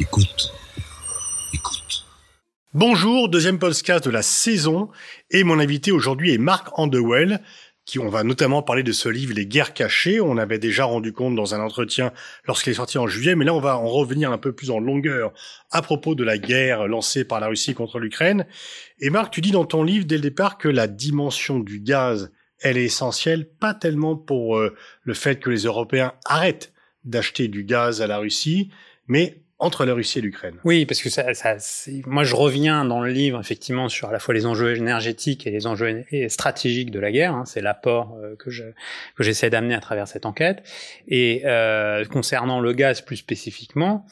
Écoute. Écoute. Bonjour, deuxième podcast de la saison. Et mon invité aujourd'hui est Marc Andewell, qui on va notamment parler de ce livre Les guerres cachées. On avait déjà rendu compte dans un entretien lorsqu'il est sorti en juillet, mais là on va en revenir un peu plus en longueur à propos de la guerre lancée par la Russie contre l'Ukraine. Et Marc, tu dis dans ton livre dès le départ que la dimension du gaz, elle est essentielle, pas tellement pour euh, le fait que les Européens arrêtent d'acheter du gaz à la Russie, mais entre la Russie et l'Ukraine. Oui, parce que ça, ça moi je reviens dans le livre effectivement sur à la fois les enjeux énergétiques et les enjeux stratégiques de la guerre. Hein, c'est l'apport euh, que je que j'essaie d'amener à travers cette enquête. Et euh, concernant le gaz plus spécifiquement,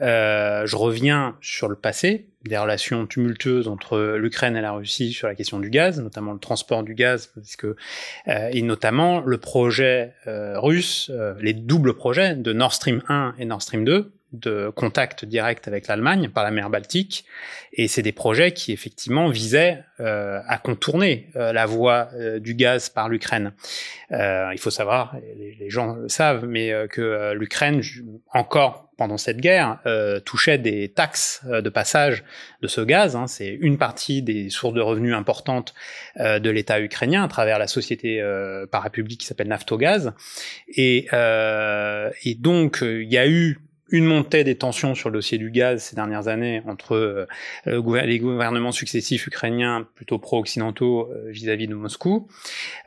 euh, je reviens sur le passé, des relations tumultueuses entre l'Ukraine et la Russie sur la question du gaz, notamment le transport du gaz, parce que euh, et notamment le projet euh, russe, euh, les doubles projets de Nord Stream 1 et Nord Stream 2 de contact direct avec l'Allemagne par la mer Baltique. Et c'est des projets qui effectivement visaient euh, à contourner euh, la voie euh, du gaz par l'Ukraine. il faut savoir, les, gens le savent, mais que l'Ukraine, encore pendant cette guerre, touchait des taxes de passage de ce gaz. Hein. C'est une partie des sources de revenus importantes de l'État ukrainien à travers la société par république qui s'appelle Naftogaz. Et, et donc, il y a eu une montée des tensions sur le dossier du gaz ces dernières années entre euh, les gouvernements successifs ukrainiens plutôt pro-occidentaux euh, vis-à-vis de Moscou.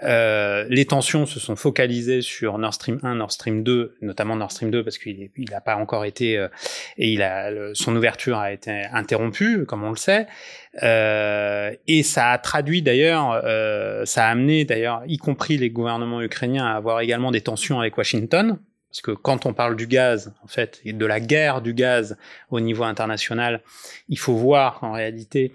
Euh, les tensions se sont focalisées sur Nord Stream 1, Nord Stream 2, notamment Nord Stream 2 parce qu'il n'a pas encore été euh, et il a son ouverture a été interrompue, comme on le sait. et ça a traduit d'ailleurs, ça a amené d'ailleurs, y compris les gouvernements ukrainiens, à avoir également des tensions avec Washington parce que quand on parle du gaz, en fait, et de la guerre du gaz au niveau international, il faut voir en réalité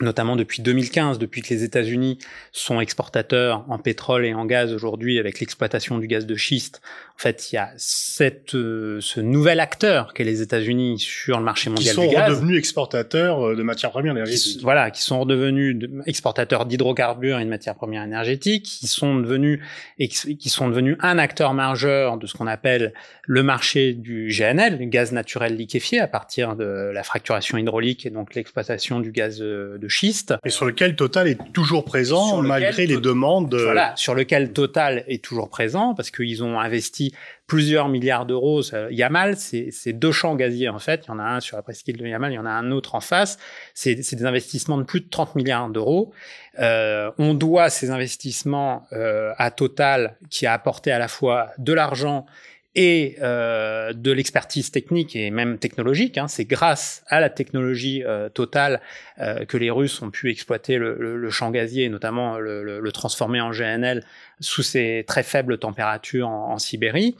notamment depuis 2015, depuis que les États-Unis sont exportateurs en pétrole et en gaz aujourd'hui avec l'exploitation du gaz de schiste. En fait, il y a cette, euh, ce nouvel acteur qu'est les États-Unis sur le marché mondial du gaz. Qui sont redevenus exportateurs euh, de matières premières énergétiques. Voilà, qui sont redevenus exportateurs d'hydrocarbures et de matières premières énergétiques, qui sont devenus qui sont devenus un acteur majeur de ce qu'on appelle le marché du GNL, le gaz naturel liquéfié, à partir de la fracturation hydraulique et donc l'exploitation du gaz euh, de schiste. Et sur lequel Total est toujours présent malgré les demandes. Voilà, sur lequel Total est toujours présent parce qu'ils ont investi plusieurs milliards d'euros. Yamal, c'est deux champs gaziers en fait. Il y en a un sur la presqu'île de Yamal, il y en a un autre en face. C'est des investissements de plus de 30 milliards d'euros. Euh, on doit ces investissements euh, à Total qui a apporté à la fois de l'argent et euh, de l'expertise technique et même technologique. Hein. C'est grâce à la technologie euh, totale euh, que les Russes ont pu exploiter le, le, le champ gazier, notamment le, le, transformer en GNL sous ces très faibles températures en, en Sibérie.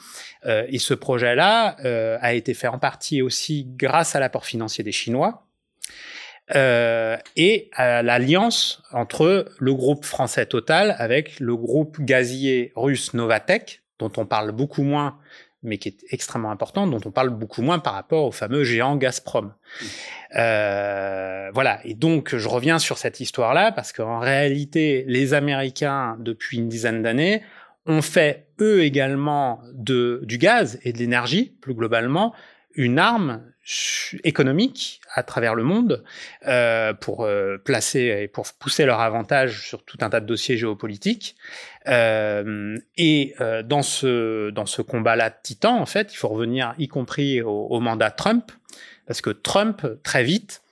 Euh, et ce projet-là euh, a été fait en partie aussi grâce à l'apport financier des Chinois. Euh, et à l'alliance entre le groupe français Total avec le groupe gazier russe Novatech, dont on parle beaucoup moins, mais qui est extrêmement important, dont on parle beaucoup moins par rapport au fameux géant Gazprom. Euh, voilà. Et donc, je reviens sur cette histoire-là parce qu'en réalité, les Américains, depuis une dizaine d'années, ont fait eux également de, du gaz et de l'énergie, plus globalement, une arme économique à travers le monde euh, pour euh, placer et pour pousser leur avantage sur tout un tas de dossiers géopolitiques. Euh, et euh, dans ce dans ce combat-là de titan, en fait, il faut revenir, y compris au, au mandat Trump, parce que Trump très vite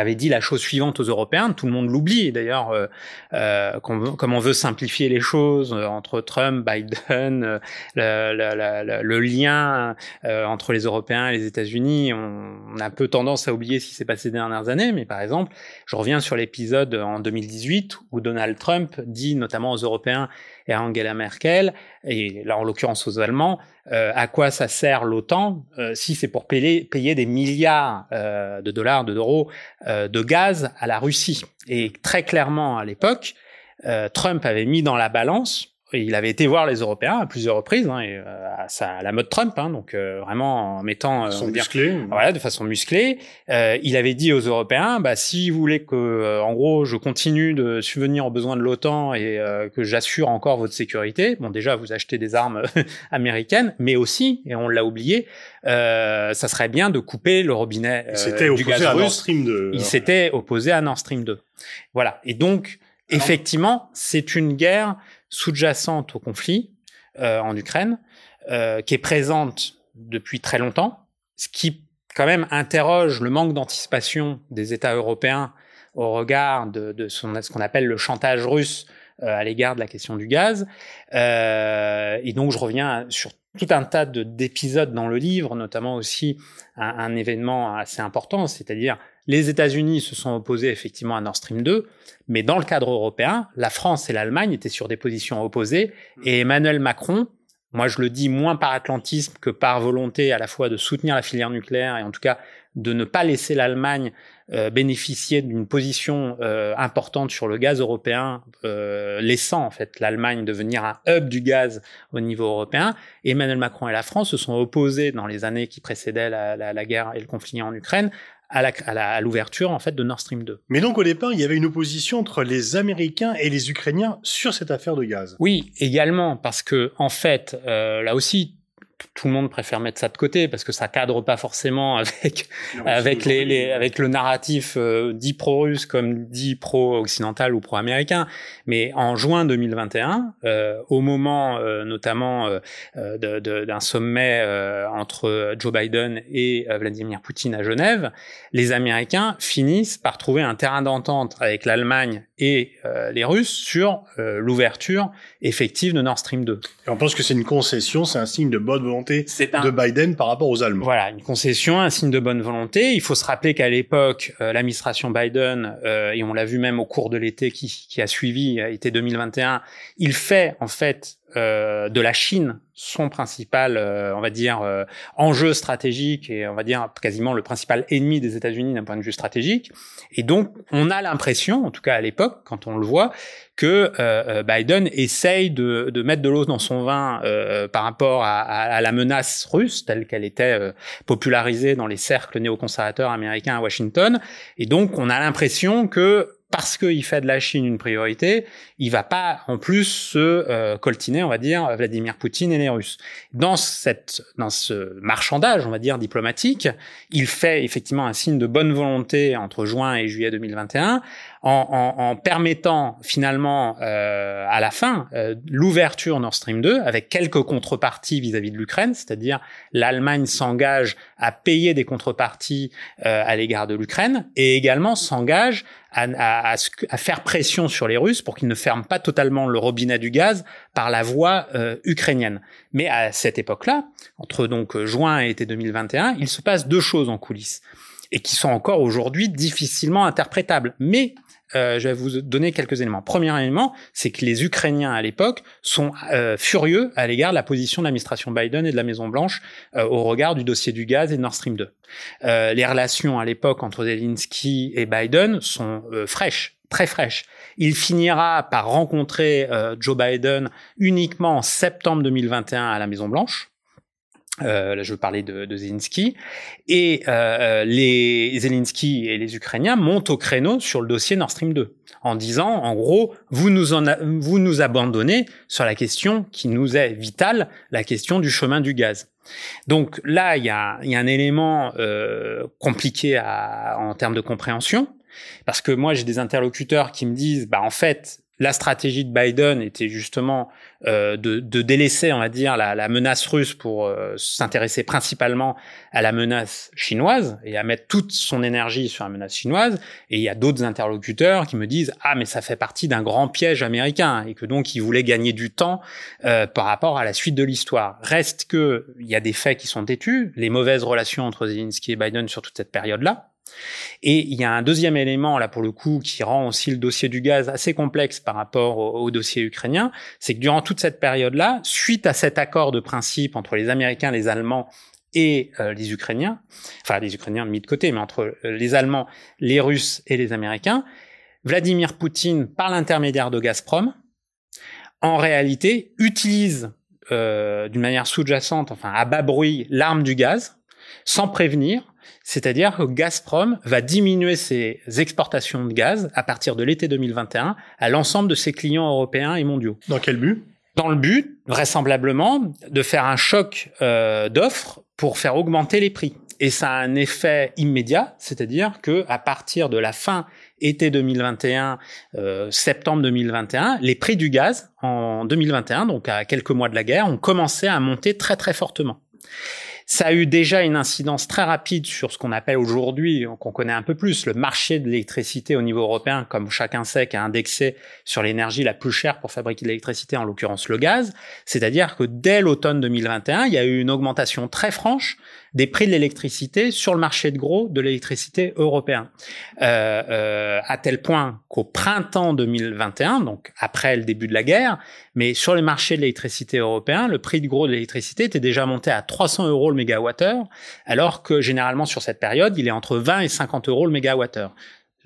avait dit la chose suivante aux Européens, tout le monde l'oublie d'ailleurs, euh, euh, comme on veut simplifier les choses euh, entre Trump, Biden, euh, le, le, le, lien euh, entre les Européens et les États-Unis, on, on, a peu tendance à oublier ce qui s'est passé ces dernières années, mais par exemple, je reviens sur l'épisode en 2018 où Donald Trump dit notamment aux Européens et Angela Merkel, et là en l'occurrence aux Allemands, euh, à quoi ça sert l'OTAN euh, si c'est pour payer, des milliards euh, de dollars, d'euros euh, de gaz à la Russie? Et très clairement à l'époque, euh, Trump avait mis dans la balance il avait été voir les Européens à plusieurs reprises, hein, et, euh, à, sa, à la mode Trump, hein, donc euh, vraiment en mettant, euh, on dire, voilà, de façon musclée. Euh, il avait dit aux Européens, bah, si vous voulez que, euh, en gros, je continue de subvenir aux besoins de l'OTAN et euh, que j'assure encore votre sécurité, bon, déjà, vous achetez des armes américaines, mais aussi, et on l'a oublié, euh, ça serait bien de couper le robinet euh, C'était du opposé gaz à Nord russe. Stream 2. Il s'était opposé à Nord Stream 2. Voilà. Et donc, effectivement, c'est une guerre sous-jacente au conflit euh, en Ukraine, euh, qui est présente depuis très longtemps, ce qui quand même interroge le manque d'anticipation des États européens au regard de, ce qu'on appelle le chantage russe euh, à l'égard de la question du gaz. Et donc, je reviens sur tout un tas de- d'épisodes dans le livre, notamment aussi un événement assez important, c'est-à-dire les États-Unis se sont opposés effectivement à Nord Stream 2, mais dans le cadre européen, la France et l'Allemagne étaient sur des positions opposées, et Emmanuel Macron, moi je le dis moins par atlantisme que par volonté à la fois de soutenir la filière nucléaire et en tout cas de ne pas laisser l'Allemagne euh, bénéficier d'une position euh, importante sur le gaz européen, euh, laissant en fait l'Allemagne devenir un hub du gaz au niveau européen. Emmanuel Macron et la France se sont opposés dans les années qui précédaient la, la- la guerre et le conflit en Ukraine à l'ouverture en fait de Nord Stream 2. Mais donc au départ, il y avait une opposition entre les Américains et les Ukrainiens sur cette affaire de gaz. Oui, également parce que en fait, euh, là aussi, tout le monde préfère mettre ça de côté parce que ça cadre pas forcément avec avec les, les avec le narratif euh, dit pro-russe comme dit pro-occidental ou pro-américain. Mais en juin 2021, euh, au moment euh, notamment euh, euh, de- de- d'un sommet euh, entre Joe Biden et Vladimir Poutine à Genève, les Américains finissent par trouver un terrain d'entente avec l'Allemagne et euh, les Russes sur euh, l'ouverture effective de Nord Stream 2. Et on pense que c'est une concession, c'est un signe de bonne volonté un de Biden par rapport aux Allemands. voilà, une concession, un signe de bonne volonté. Il faut se rappeler qu'à l'époque, euh, l'administration Biden, euh, et on l'a vu même au cours de l'été qui, qui a suivi, euh, été 2021, il fait en fait euh, de la Chine son principal, euh, on va dire, euh, enjeu stratégique et on va dire quasiment le principal ennemi des États-Unis d'un point de vue stratégique. Et donc, on a l'impression, en tout cas à l'époque, quand on le voit, que euh, euh, Biden essaye de, de mettre de l'eau dans son vin par rapport à, à- à la menace russe telle qu'elle était popularisée dans les cercles néoconservateurs américains à Washington. Et donc, on a l'impression que parce qu'il fait de la Chine une priorité, il va pas en plus se euh, coltiner, on va dire, Vladimir Poutine et les Russes. Dans cette, dans ce marchandage, on va dire diplomatique, il fait effectivement un signe de bonne volonté entre juin et juillet 2021, en, en, en permettant finalement euh, à la fin euh, l'ouverture Nord Stream 2 avec quelques contreparties vis-à-vis de l'Ukraine, c'est-à-dire l'Allemagne s'engage à payer des contreparties euh, à l'égard de l'Ukraine et également s'engage à, à- à faire pression sur les Russes pour qu'ils ne ferment pas totalement le robinet du gaz par la voie euh, ukrainienne. Mais à cette époque-là, entre donc euh, juin et été 2021, il se passe deux choses en coulisses et qui sont encore aujourd'hui difficilement interprétables. Mais euh, je vais vous donner quelques éléments. Premier élément, c'est que les Ukrainiens à l'époque sont euh, furieux à l'égard de la position de l'administration Biden et de la Maison Blanche euh, au regard du dossier du gaz et Nord Stream 2. Euh, les relations à l'époque entre Zelensky et Biden sont euh, fraîches, très fraîches. Il finira par rencontrer Joe Biden uniquement en septembre 2021 à la Maison Blanche. Euh, là, je parler de, de Zelensky. Et euh, les Zelensky et les Ukrainiens montent au créneau sur le dossier Nord Stream 2, en disant, en gros, vous nous, en vous nous abandonnez sur la question qui nous est vitale, la question du chemin du gaz. Donc là, il y a, y a un élément euh, compliqué à, en termes de compréhension, parce que moi, j'ai des interlocuteurs qui me disent, bah en fait, la stratégie de Biden était justement euh, de, de délaisser, on va dire, la, la menace russe pour euh, s'intéresser principalement à la menace chinoise et à mettre toute son énergie sur la menace chinoise. Et il y a d'autres interlocuteurs qui me disent ah mais ça fait partie d'un grand piège américain et que donc ils voulaient gagner du temps euh, par rapport à la suite de l'histoire. Reste que il y a des faits qui sont têtus, les mauvaises relations entre Zelensky et Biden sur toute cette période-là. Et il y a un deuxième élément, là, pour le coup, qui rend aussi le dossier du gaz assez complexe par rapport au, dossier ukrainien, c'est que durant toute cette période-là, suite à cet accord de principe entre les Américains, les Allemands et euh, les Ukrainiens, enfin les Ukrainiens mis de côté, mais entre euh, les Allemands, les Russes et les Américains, Vladimir Poutine, par l'intermédiaire de Gazprom, en réalité, utilise euh, d'une manière sous-jacente, enfin à bas bruit, l'arme du gaz, sans prévenir. C'est-à-dire que Gazprom va diminuer ses exportations de gaz à partir de l'été 2021 à l'ensemble de ses clients européens et mondiaux. Dans quel but? Dans le but, vraisemblablement, de faire un choc euh, d'offres pour faire augmenter les prix. Et ça a un effet immédiat, c'est-à-dire que à partir de la fin été 2021, euh, septembre 2021, les prix du gaz en 2021, donc à quelques mois de la guerre, ont commencé à monter très très fortement. Ça a eu déjà une incidence très rapide sur ce qu'on appelle aujourd'hui, qu'on connaît un peu plus, le marché de l'électricité au niveau européen, comme chacun sait, qui a indexé sur l'énergie la plus chère pour fabriquer de l'électricité, en l'occurrence le gaz. C'est-à-dire que dès l'automne 2021, il y a eu une augmentation très franche des prix de l'électricité sur le marché de gros de l'électricité européen. Euh, euh, à tel point qu'au printemps 2021, donc après le début de la guerre, mais sur le marché de l'électricité européen, le prix de gros de l'électricité était déjà monté à 300 euros le mégawattheure, alors que généralement sur cette période, il est entre 20 et 50 euros le mégawattheure.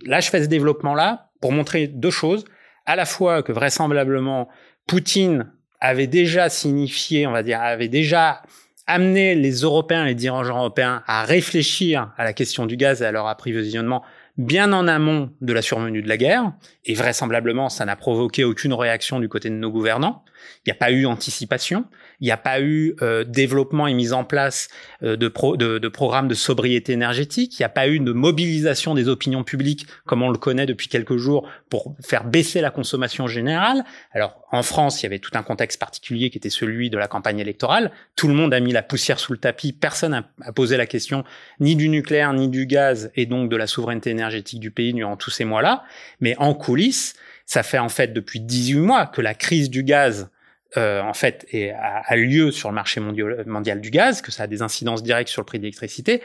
Là, je fais ce développement-là pour montrer deux choses. À la fois que vraisemblablement, Poutine avait déjà signifié, on va dire, avait déjà amener les Européens, les dirigeants européens à réfléchir à la question du gaz et à leur approvisionnement bien en amont de la survenue de la guerre, et vraisemblablement ça n'a provoqué aucune réaction du côté de nos gouvernants. Il n'y a pas eu anticipation, il n'y a pas eu euh, développement et mise en place euh, de, de, de, programmes de sobriété énergétique, il n'y a pas eu de mobilisation des opinions publiques comme on le connaît depuis quelques jours pour faire baisser la consommation générale. Alors en France, il y avait tout un contexte particulier qui était celui de la campagne électorale. Tout le monde a mis la poussière sous le tapis, personne n'a posé la question ni du nucléaire ni du gaz et donc de la souveraineté énergétique du pays durant tous ces mois-là. Mais en coulisses, ça fait en fait depuis 18 mois que la crise du gaz euh, en fait a, lieu sur le marché mondial, mondial, du gaz, que ça a des incidences directes sur le prix de l'électricité,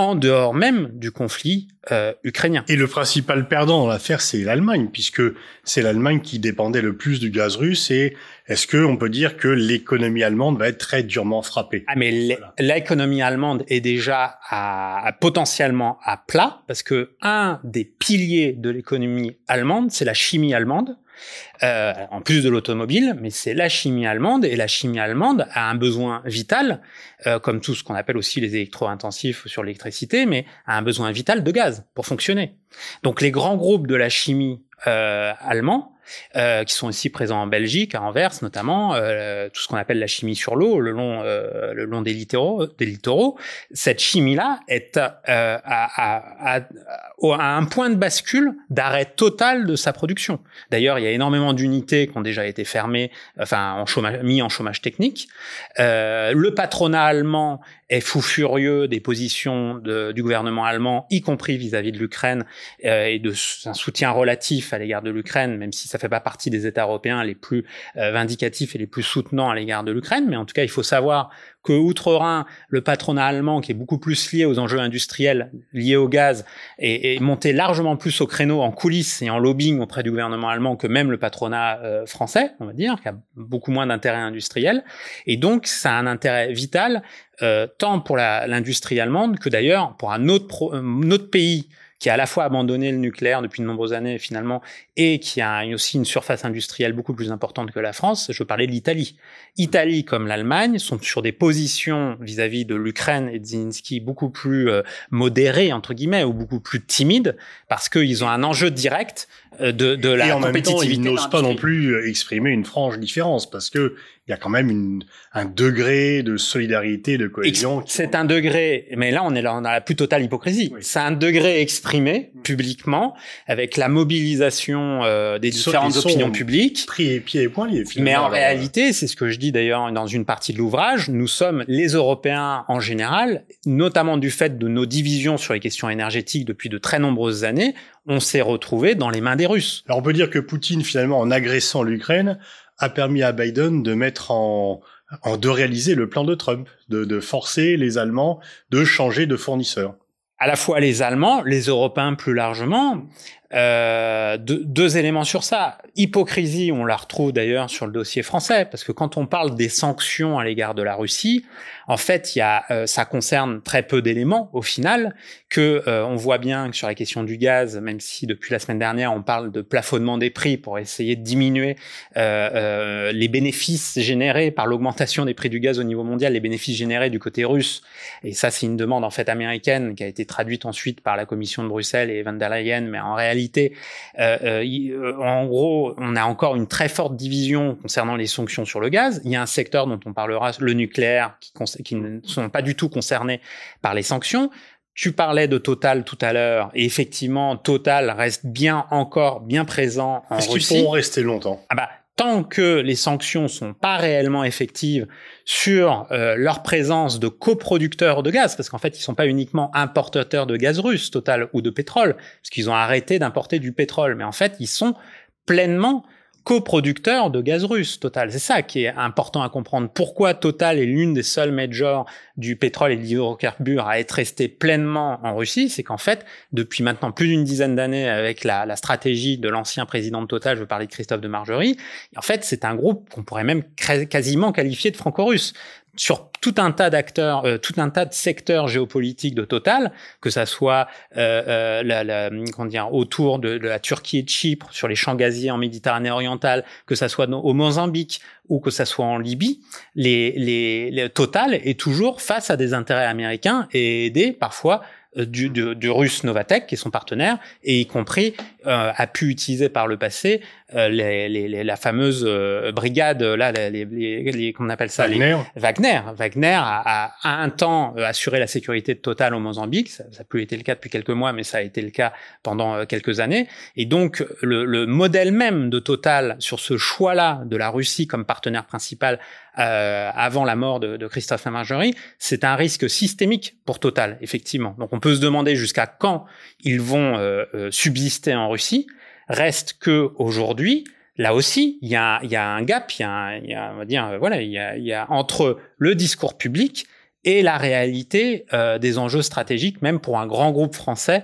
en dehors même du conflit euh, ukrainien. Et le principal perdant dans l'affaire, c'est l'Allemagne, puisque c'est l'Allemagne qui dépendait le plus du gaz russe. Et est-ce que on peut dire que l'économie allemande va être très durement frappée? Ah, mais l'économie allemande est déjà à, potentiellement à plat, parce que un des piliers de l'économie allemande, c'est la chimie allemande. Euh, en plus de l'automobile, mais c'est la chimie allemande, et la chimie allemande a un besoin vital, euh, comme tout ce qu'on appelle aussi les électro-intensifs sur l'électricité, mais a un besoin vital de gaz pour fonctionner. Donc les grands groupes de la chimie euh, allemands euh, qui sont aussi présents en Belgique, à Anvers notamment, euh, tout ce qu'on appelle la chimie sur l'eau, le long, euh, le long des littoraux, des littoraux. Cette chimie-là est à, à, à, à, un point de bascule d'arrêt total de sa production. D'ailleurs, il y a énormément d'unités qui ont déjà été fermées, enfin en chômage, mis en chômage technique. le patronat allemand est fou furieux des positions du gouvernement allemand, y compris vis-à-vis de l'Ukraine, et de un soutien relatif à l'égard de l'Ukraine, même si ça fait pas partie des États européens les plus euh, vindicatifs et les plus soutenants à l'égard de l'Ukraine, mais en tout cas, il faut savoir que outre-Rhin, le patronat allemand, qui est beaucoup plus lié aux enjeux industriels liés au gaz, est, monté largement plus au créneau en coulisses et en lobbying auprès du gouvernement allemand que même le patronat euh, français, on va dire, qui a beaucoup moins d'intérêt industriel. Et donc, ça a un intérêt vital, euh, tant pour l'industrie allemande que d'ailleurs pour un autre pays qui a à la fois abandonné le nucléaire depuis de nombreuses années finalement et qui a aussi une surface industrielle beaucoup plus importante que la France, je parlais de l'Italie. Italie comme l'Allemagne sont sur des positions vis-à-vis de l'Ukraine et de Zelensky beaucoup plus euh, modérées entre guillemets ou beaucoup plus timides parce qu'ils ont un enjeu direct euh, de, de la et en compétitivité. Même temps, ils n'osent pas non plus exprimer une franche différence parce que il y a quand même une, un degré de solidarité, de cohésion. C'est un degré, mais là on est a la plus totale hypocrisie. C'est un degré exprimé publiquement avec la mobilisation euh, des différentes opinions publiques. Pris et pieds et poings liés. Mais en réalité, c'est ce que je dis d'ailleurs dans une partie de l'ouvrage, nous sommes les Européens en général, notamment du fait de nos divisions sur les questions énergétiques depuis de très nombreuses années, on s'est retrouvé dans les mains des Russes. Alors on peut dire que Poutine, finalement, en agressant l'Ukraine, a permis à Biden de mettre en, en de réaliser le plan de Trump, de, de forcer les Allemands de changer de fournisseur. À la fois les Allemands, les Européens plus largement, Euh, deux, deux, éléments sur ça. Hypocrisie, on la retrouve d'ailleurs sur le dossier français, parce que quand on parle des sanctions à l'égard de la Russie, en fait, il y a, euh, ça concerne très peu d'éléments au final. Que euh, on voit bien que sur la question du gaz, même si depuis la semaine dernière on parle de plafonnement des prix pour essayer de diminuer euh, les bénéfices générés par l'augmentation des prix du gaz au niveau mondial, les bénéfices générés du côté russe. Et ça, c'est une demande en fait américaine qui a été traduite ensuite par la Commission de Bruxelles et Van der Leyen, mais en réalité réalité, euh, euh, en gros, on a encore une très forte division concernant les sanctions sur le gaz. Il y a un secteur dont on parlera, le nucléaire, qui, qui ne sont pas du tout concernés par les sanctions. Tu parlais de Total tout à l'heure, et effectivement, Total reste bien encore bien présent en. Est-ce qu'ils pourront rester longtemps? Ah bah, tant que les sanctions sont pas réellement effectives sur euh, leur présence de coproducteurs de gaz, parce qu'en fait, ils sont pas uniquement importateurs de gaz russe, Total, ou de pétrole, parce qu'ils ont arrêté d'importer du pétrole, mais en fait, ils sont pleinement coproducteur de gaz russe, Total. C'est ça qui est important à comprendre. Pourquoi Total est l'une des seules majors du pétrole et de l'hydrocarbure à être resté pleinement en Russie, c'est qu'en fait, depuis maintenant plus d'une dizaine d'années, avec la, la, stratégie de l'ancien président de Total, je veux parler de Christophe de Margerie, en fait, c'est un groupe qu'on pourrait même quasiment qualifier de franco-russe sur tout un tas d'acteurs, euh, tout un tas de secteurs géopolitiques de Total, que ça soit euh, euh la, la, comment dire, autour de, de, la Turquie et de Chypre, sur les champs gaziers en Méditerranée orientale, que ça soit au Mozambique ou que ça soit en Libye, les, les, les Total est toujours face à des intérêts américains et aidé parfois euh, du, du, du, russe Novatek, qui est son partenaire, et y compris euh, a pu utiliser par le passé les, les, la fameuse euh, brigade, là, les, les, comment on appelle ça Wagner. Wagner. Wagner a, a, un temps assuré la sécurité totale au Mozambique. Ça n'a plus été le cas depuis quelques mois, mais ça a été le cas pendant quelques années. Et donc, le, le modèle même de Total sur ce choix-là de la Russie comme partenaire principal euh, avant la mort de, de Christophe Lamargerie, c'est un risque systémique pour Total, effectivement. Donc on peut se demander jusqu'à quand ils vont euh, euh, subsister en Russie. Reste que aujourd'hui, là aussi, il y a, y a, un gap, il y a, y a, on va dire, voilà, il y a, y a, entre le discours public et la réalité euh, des enjeux stratégiques, même pour un grand groupe français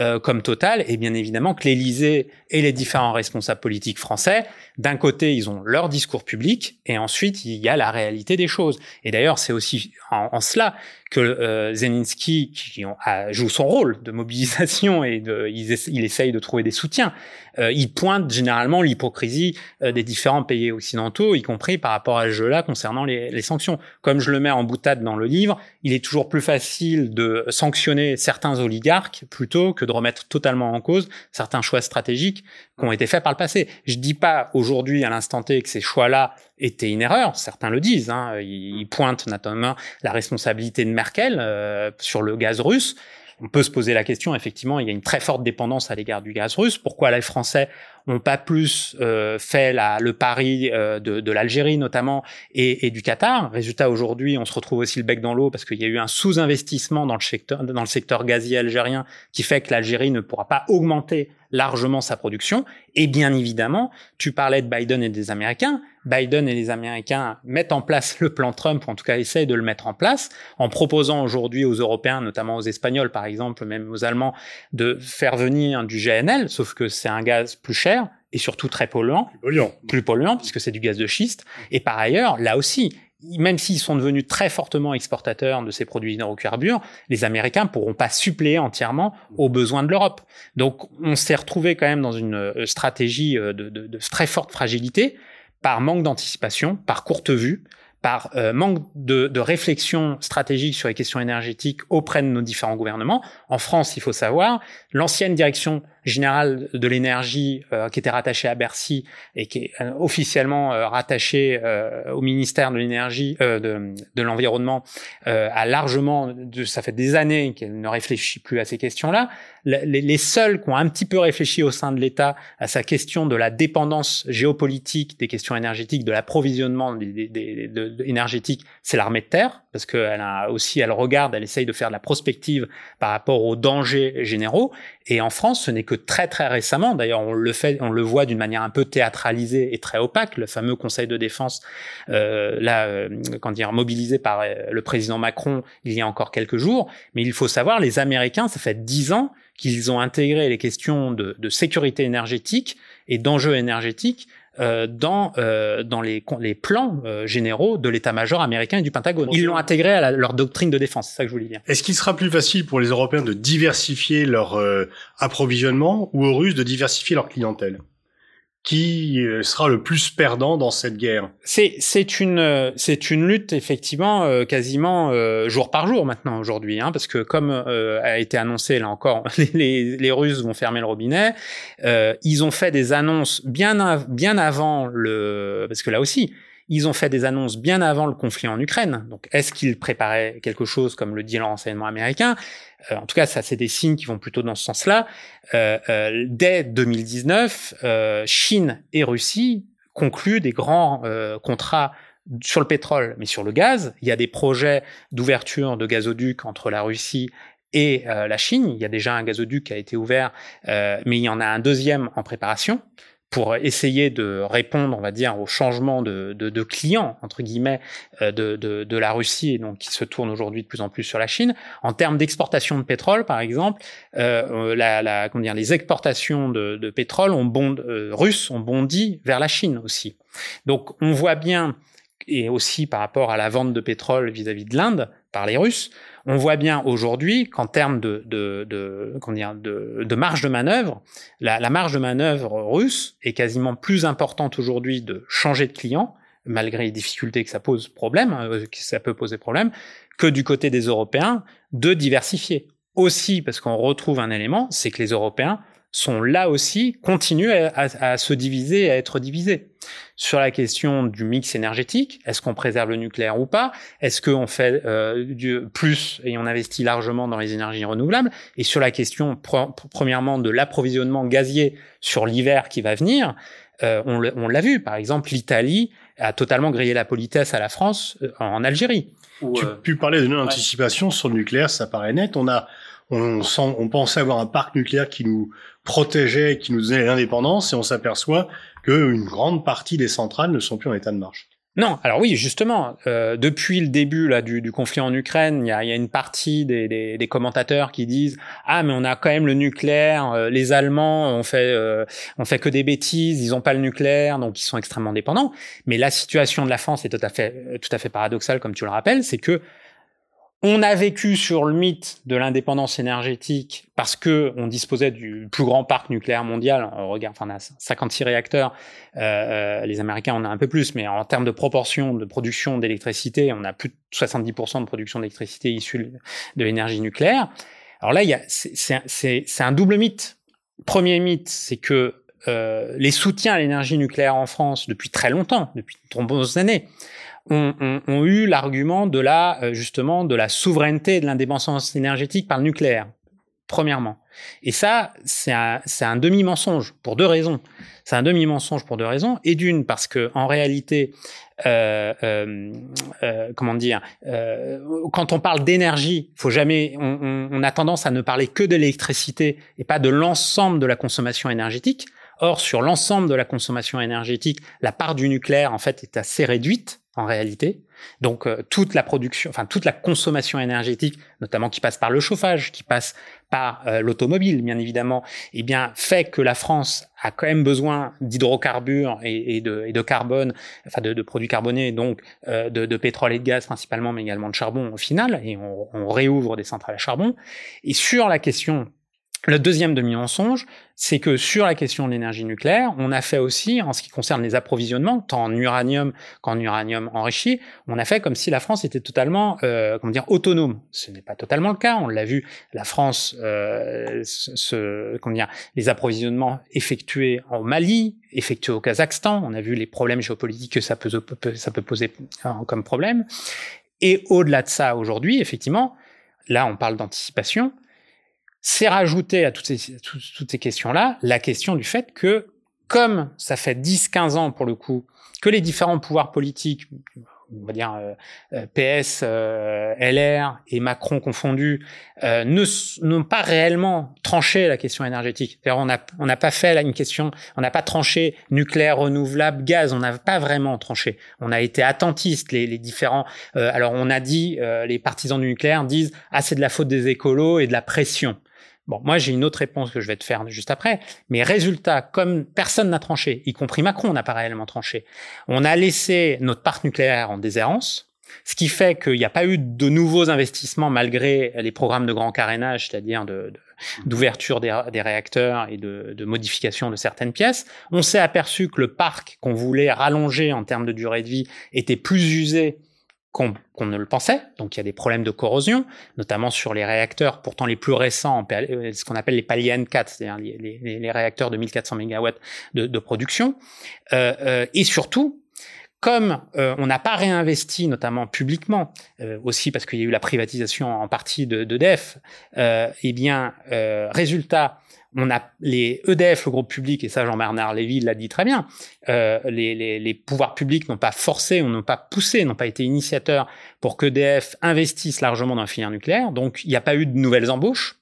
euh, comme Total, et bien évidemment que l'Élysée et les différents responsables politiques français, d'un côté, ils ont leur discours public, et ensuite, il y a la réalité des choses. Et d'ailleurs, c'est aussi en, cela que euh, Zelensky, qui joue son rôle de mobilisation et il essaye de trouver des soutiens, euh, il pointe généralement l'hypocrisie euh, des différents pays occidentaux, y compris par rapport à ce jeu-là concernant les, les, sanctions. Comme je le mets en boutade dans le livre, il est toujours plus facile de sanctionner certains oligarques plutôt que de remettre totalement en cause certains choix stratégiques qui ont été faits par le passé. Je dis pas aujourd'hui à l'instant T que ces choix-là était une erreur. Certains le disent. Hein. Ils pointent notamment la responsabilité de Merkel euh, sur le gaz russe. On peut se poser la question, effectivement, il y a une très forte dépendance à l'égard du gaz russe. Pourquoi les Français n'ont pas plus euh, fait la, le pari euh, de, de l'Algérie notamment et, et, du Qatar? Résultat, aujourd'hui, on se retrouve aussi le bec dans l'eau parce qu'il y a eu un sous-investissement dans le secteur dans le secteur gazier algérien qui fait que l'Algérie ne pourra pas augmenter largement sa production. Et bien évidemment, tu parlais de Biden et des Américains. Biden et les Américains mettent en place le plan Trump, ou en tout cas essayent de le mettre en place, en proposant aujourd'hui aux Européens, notamment aux Espagnols par exemple, même aux Allemands, de faire venir du GNL, sauf que c'est un gaz plus cher et surtout très polluant. Plus polluant. Plus polluant, puisque c'est du gaz de schiste. Et par ailleurs, là aussi, même s'ils sont devenus très fortement exportateurs de ces produits hydrocarbures, les Américains pourront pas suppléer entièrement aux besoins de l'Europe. Donc, on s'est retrouvé quand même dans une euh, stratégie euh, de, de, de très forte fragilité par manque d'anticipation, par courte vue, par euh, manque de, de, réflexion stratégique sur les questions énergétiques auprès de nos différents gouvernements. En France, il faut savoir, l'ancienne direction générale de l'énergie euh, qui était rattachée à Bercy et qui est euh, officiellement euh, rattachée euh, au ministère de l'énergie, de, de l'environnement, a largement, ça fait des années qu'elle ne réfléchit plus à ces questions-là. Les, les, seuls qui ont un petit peu réfléchi au sein de l'État à sa question de la dépendance géopolitique des questions énergétiques, de l'approvisionnement énergétique, c'est l'armée de terre, parce qu'elle a aussi, elle regarde, elle essaye de faire de la prospective par rapport aux dangers généraux. Et en France, ce n'est que très très récemment, d'ailleurs on le fait, on le voit d'une manière un peu théâtralisée et très opaque, le fameux Conseil de défense, euh, là, euh, quand dire, mobilisé par euh, le président Macron il y a encore quelques jours. Mais il faut savoir, les Américains, ça fait dix ans qu'ils ont intégré les questions de, de sécurité énergétique et d'enjeux énergétiques euh, dans euh, dans les les plans euh, généraux de l'état-major américain et du Pentagone. Ils l'ont intégré à leur doctrine de défense, c'est ça que je voulais dire. Est-ce qu'il sera plus facile pour les Européens de diversifier leur approvisionnement ou aux Russes de diversifier leur clientèle? Qui euh, sera le plus perdant dans cette guerre. C'est une euh, c'est une lutte effectivement euh, quasiment jour par jour maintenant aujourd'hui hein, parce que comme a été annoncé là encore les, les, les, Russes vont fermer le robinet ils ont fait des annonces bien bien avant le parce que là aussi ils ont fait des annonces bien avant le conflit en Ukraine. Donc, est-ce qu'ils préparaient quelque chose, comme le dit le renseignement américain? Euh, En tout cas, ça, c'est des signes qui vont plutôt dans ce sens-là. Euh, euh, dès 2019, Chine et Russie concluent des grands contrats sur le pétrole, mais sur le gaz. Il y a des projets d'ouverture de gazoducs entre la Russie et la Chine. Il y a déjà un gazoduc qui a été ouvert, mais il y en a un deuxième en préparation pour essayer de répondre, on va dire, au changement de, de, de clients entre guillemets euh, de, de, de, la Russie et donc qui se tourne aujourd'hui de plus en plus sur la Chine. En termes d'exportation de pétrole, par exemple, euh, la, la, comment dire, les exportations de, de pétrole ont bond, euh, russes ont bondi vers la Chine aussi. Donc on voit bien et aussi par rapport à la vente de pétrole vis-à-vis -vis de l'Inde par les Russes, on voit bien aujourd'hui qu'en termes de, de, de, de, de, marge de manœuvre, la, la, marge de manœuvre russe est quasiment plus importante aujourd'hui de changer de client, malgré les difficultés que ça pose problème, euh, que ça peut poser problème, que du côté des Européens de diversifier. Aussi parce qu'on retrouve un élément, c'est que les Européens sont là aussi, continuent à, se diviser, à être divisés. Sur la question du mix énergétique, est-ce qu'on préserve le nucléaire ou pas? Est-ce qu'on fait euh, du plus et on investit largement dans les énergies renouvelables? Et sur la question, premièrement, de l'approvisionnement gazier sur l'hiver qui va venir, euh, on l'a vu, par exemple, l'Italie a totalement grillé la politesse à la France euh, en Algérie. tu euh, pu parler de non-anticipation sur le nucléaire, ça paraît net. On a on, sent, on pensait avoir un parc nucléaire qui nous protégeait, qui nous donnait l'indépendance, et on s'aperçoit qu'une grande partie des centrales ne sont plus en état de marche. Non, alors oui, justement, euh, depuis le début là du, du conflit en Ukraine, il y a, y a, une partie des, des, des, commentateurs qui disent ah mais on a quand même le nucléaire, euh, les Allemands ont fait euh, on fait que des bêtises, ils ont pas le nucléaire donc ils sont extrêmement dépendants. Mais la situation de la France est tout à fait tout à fait paradoxale comme tu le rappelles, c'est que on a vécu sur le mythe de l'indépendance énergétique parce que on disposait du plus grand parc nucléaire mondial. On regarde, enfin, on a 56 réacteurs. Euh, euh, les Américains, on a un peu plus, mais en termes de proportion de production d'électricité, on a plus de 70% de production d'électricité issue de l'énergie nucléaire. Alors là, il y a, c'est un double mythe. Premier mythe, c'est que euh, les soutiens à l'énergie nucléaire en France depuis très longtemps, depuis de nombreuses années, ont, eu l'argument de la euh, justement de la souveraineté et de l'indépendance énergétique par le nucléaire. Premièrement. Et ça, c'est un, un demi-mensonge pour deux raisons. C'est un demi-mensonge pour deux raisons. Et d'une, parce que en réalité, euh, euh, euh, comment dire, euh, quand on parle d'énergie, faut jamais, on, on, on, a tendance à ne parler que de l'électricité et pas de l'ensemble de la consommation énergétique. Or, sur l'ensemble de la consommation énergétique, la part du nucléaire, en fait, est assez réduite en réalité. Donc euh, toute la production, enfin toute la consommation énergétique, notamment qui passe par le chauffage, qui passe par euh, l'automobile, bien évidemment, eh bien fait que la France a quand même besoin d'hydrocarbures et, de, carbone, enfin de, produits carbonés, donc euh, de, pétrole et de gaz principalement, mais également de charbon au final, et on réouvre des centrales à charbon. Et sur la question le deuxième demi-mensonge, c'est que sur la question de l'énergie nucléaire, on a fait aussi, en ce qui concerne les approvisionnements, tant en uranium qu'en uranium enrichi, on a fait comme si la France était totalement, euh, comment dire, autonome. Ce n'est pas totalement le cas. On l'a vu, la France, euh, ce, comment les approvisionnements effectués en Mali, effectués au Kazakhstan. On a vu les problèmes géopolitiques que ça peut, ça peut poser comme problème. Et au-delà de ça, aujourd'hui, effectivement, là, on parle d'anticipation c'est rajouter à toutes ces, toutes ces questions-là la question du fait que, comme ça fait 10-15 ans pour le coup, que les différents pouvoirs politiques, on va dire euh, euh, PS, euh, LR et Macron confondus, ne n'ont pas réellement tranché la question énergétique. On n'a on n'a pas fait là une question, on n'a pas tranché nucléaire, renouvelable, gaz. On n'a pas vraiment tranché. On a été attentiste. Les, les différents. alors on a dit, les partisans du nucléaire disent ah c'est de la faute des écolos et de la pression. Bon, moi j'ai une autre réponse que je vais te faire juste après. Mais résultat, comme personne n'a tranché, y compris Macron n'a pas réellement tranché, on a laissé notre parc nucléaire en déshérence. Ce qui fait qu'il n'y a pas eu de nouveaux investissements malgré les programmes de grand carénage, c'est-à-dire d'ouverture des, réacteurs et de, de, modification de certaines pièces. On s'est aperçu que le parc qu'on voulait rallonger en termes de durée de vie était plus usé qu'on ne le pensait. Donc il y a des problèmes de corrosion, notamment sur les réacteurs pourtant les plus récents, euh, ce qu'on appelle les paliers N4, c'est-à-dire les, réacteurs de 1400 MW de, de production. Euh, euh, et surtout, comme euh, on n'a pas réinvesti, notamment publiquement, euh, aussi parce qu'il y a eu la privatisation en partie de d'EDF, euh, eh bien, euh, résultat, on a les EDF, le groupe public, et ça Jean-Bernard Lévy l'a dit très bien, les, les, les, pouvoirs publics n'ont pas forcé, n'ont pas poussé, n'ont pas été initiateurs pour qu'EDF investisse largement dans la filière nucléaire, donc il n'y a pas eu de nouvelles embauches.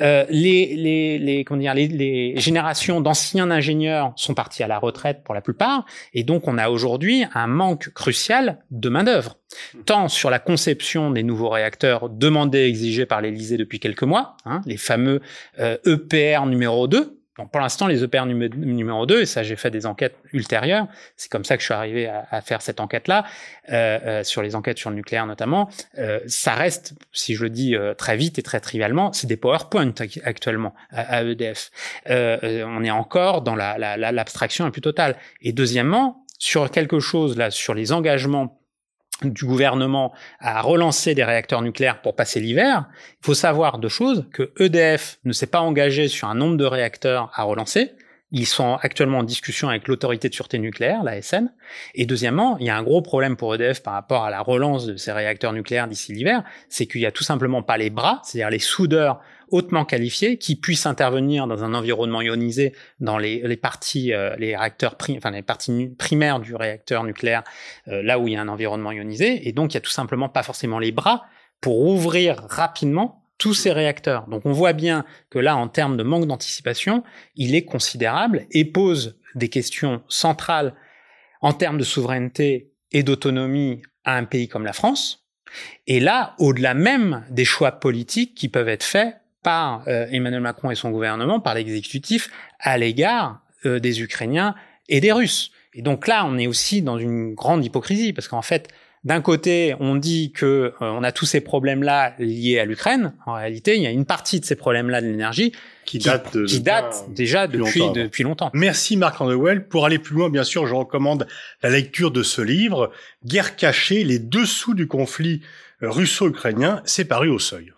Euh, les, les, les, comment dire, les, les générations d'anciens ingénieurs sont partis à la retraite pour la plupart, et donc on a aujourd'hui un manque crucial de main d'œuvre, tant sur la conception des nouveaux réacteurs demandés exigés par l'Élysée depuis quelques mois, hein, les fameux euh, EPR numéro 2, pour l'instant, les EPR numéro 2, et ça j'ai fait des enquêtes ultérieures, c'est comme ça que je suis arrivé à, faire cette enquête-là, euh, euh, sur les enquêtes sur le nucléaire notamment, euh, ça reste, si je le dis euh, très vite et très trivialement, c'est des PowerPoint actuellement à, EDF. Euh, on est encore dans l'abstraction la, la, la plus totale. Et deuxièmement, sur quelque chose là, sur les engagements du gouvernement à relancer des réacteurs nucléaires pour passer l'hiver, il faut savoir deux choses, que EDF ne s'est pas engagé sur un nombre de réacteurs à relancer, ils sont actuellement en discussion avec l'autorité de sûreté nucléaire, la SN. Et deuxièmement, il y a un gros problème pour EDF par rapport à la relance de ces réacteurs nucléaires d'ici l'hiver, c'est qu'il y a tout simplement pas les bras, c'est-à-dire les soudeurs hautement qualifiés qui puissent intervenir dans un environnement ionisé dans les, les parties, euh, les réacteurs, enfin les parties primaires du réacteur nucléaire, euh, là où il y a un environnement ionisé. Et donc, il y a tout simplement pas forcément les bras pour ouvrir rapidement tous ces réacteurs. Donc on voit bien que là, en termes de manque d'anticipation, il est considérable et pose des questions centrales en termes de souveraineté et d'autonomie à un pays comme la France. Et là, au-delà même des choix politiques qui peuvent être faits par euh, Emmanuel Macron et son gouvernement, par l'exécutif, à l'égard euh, des Ukrainiens et des Russes. Et donc là, on est aussi dans une grande hypocrisie, parce qu'en fait, d'un côté, on dit que euh, on a tous ces problèmes-là liés à l'Ukraine. En réalité, il y a une partie de ces problèmes-là de l'énergie qui, date, qui date déjà depuis, longtemps. depuis longtemps. Merci Marc Andewell. Pour aller plus loin, bien sûr, je recommande la lecture de ce livre, Guerre cachée, les dessous du conflit russo-ukrainien, c'est paru au seuil.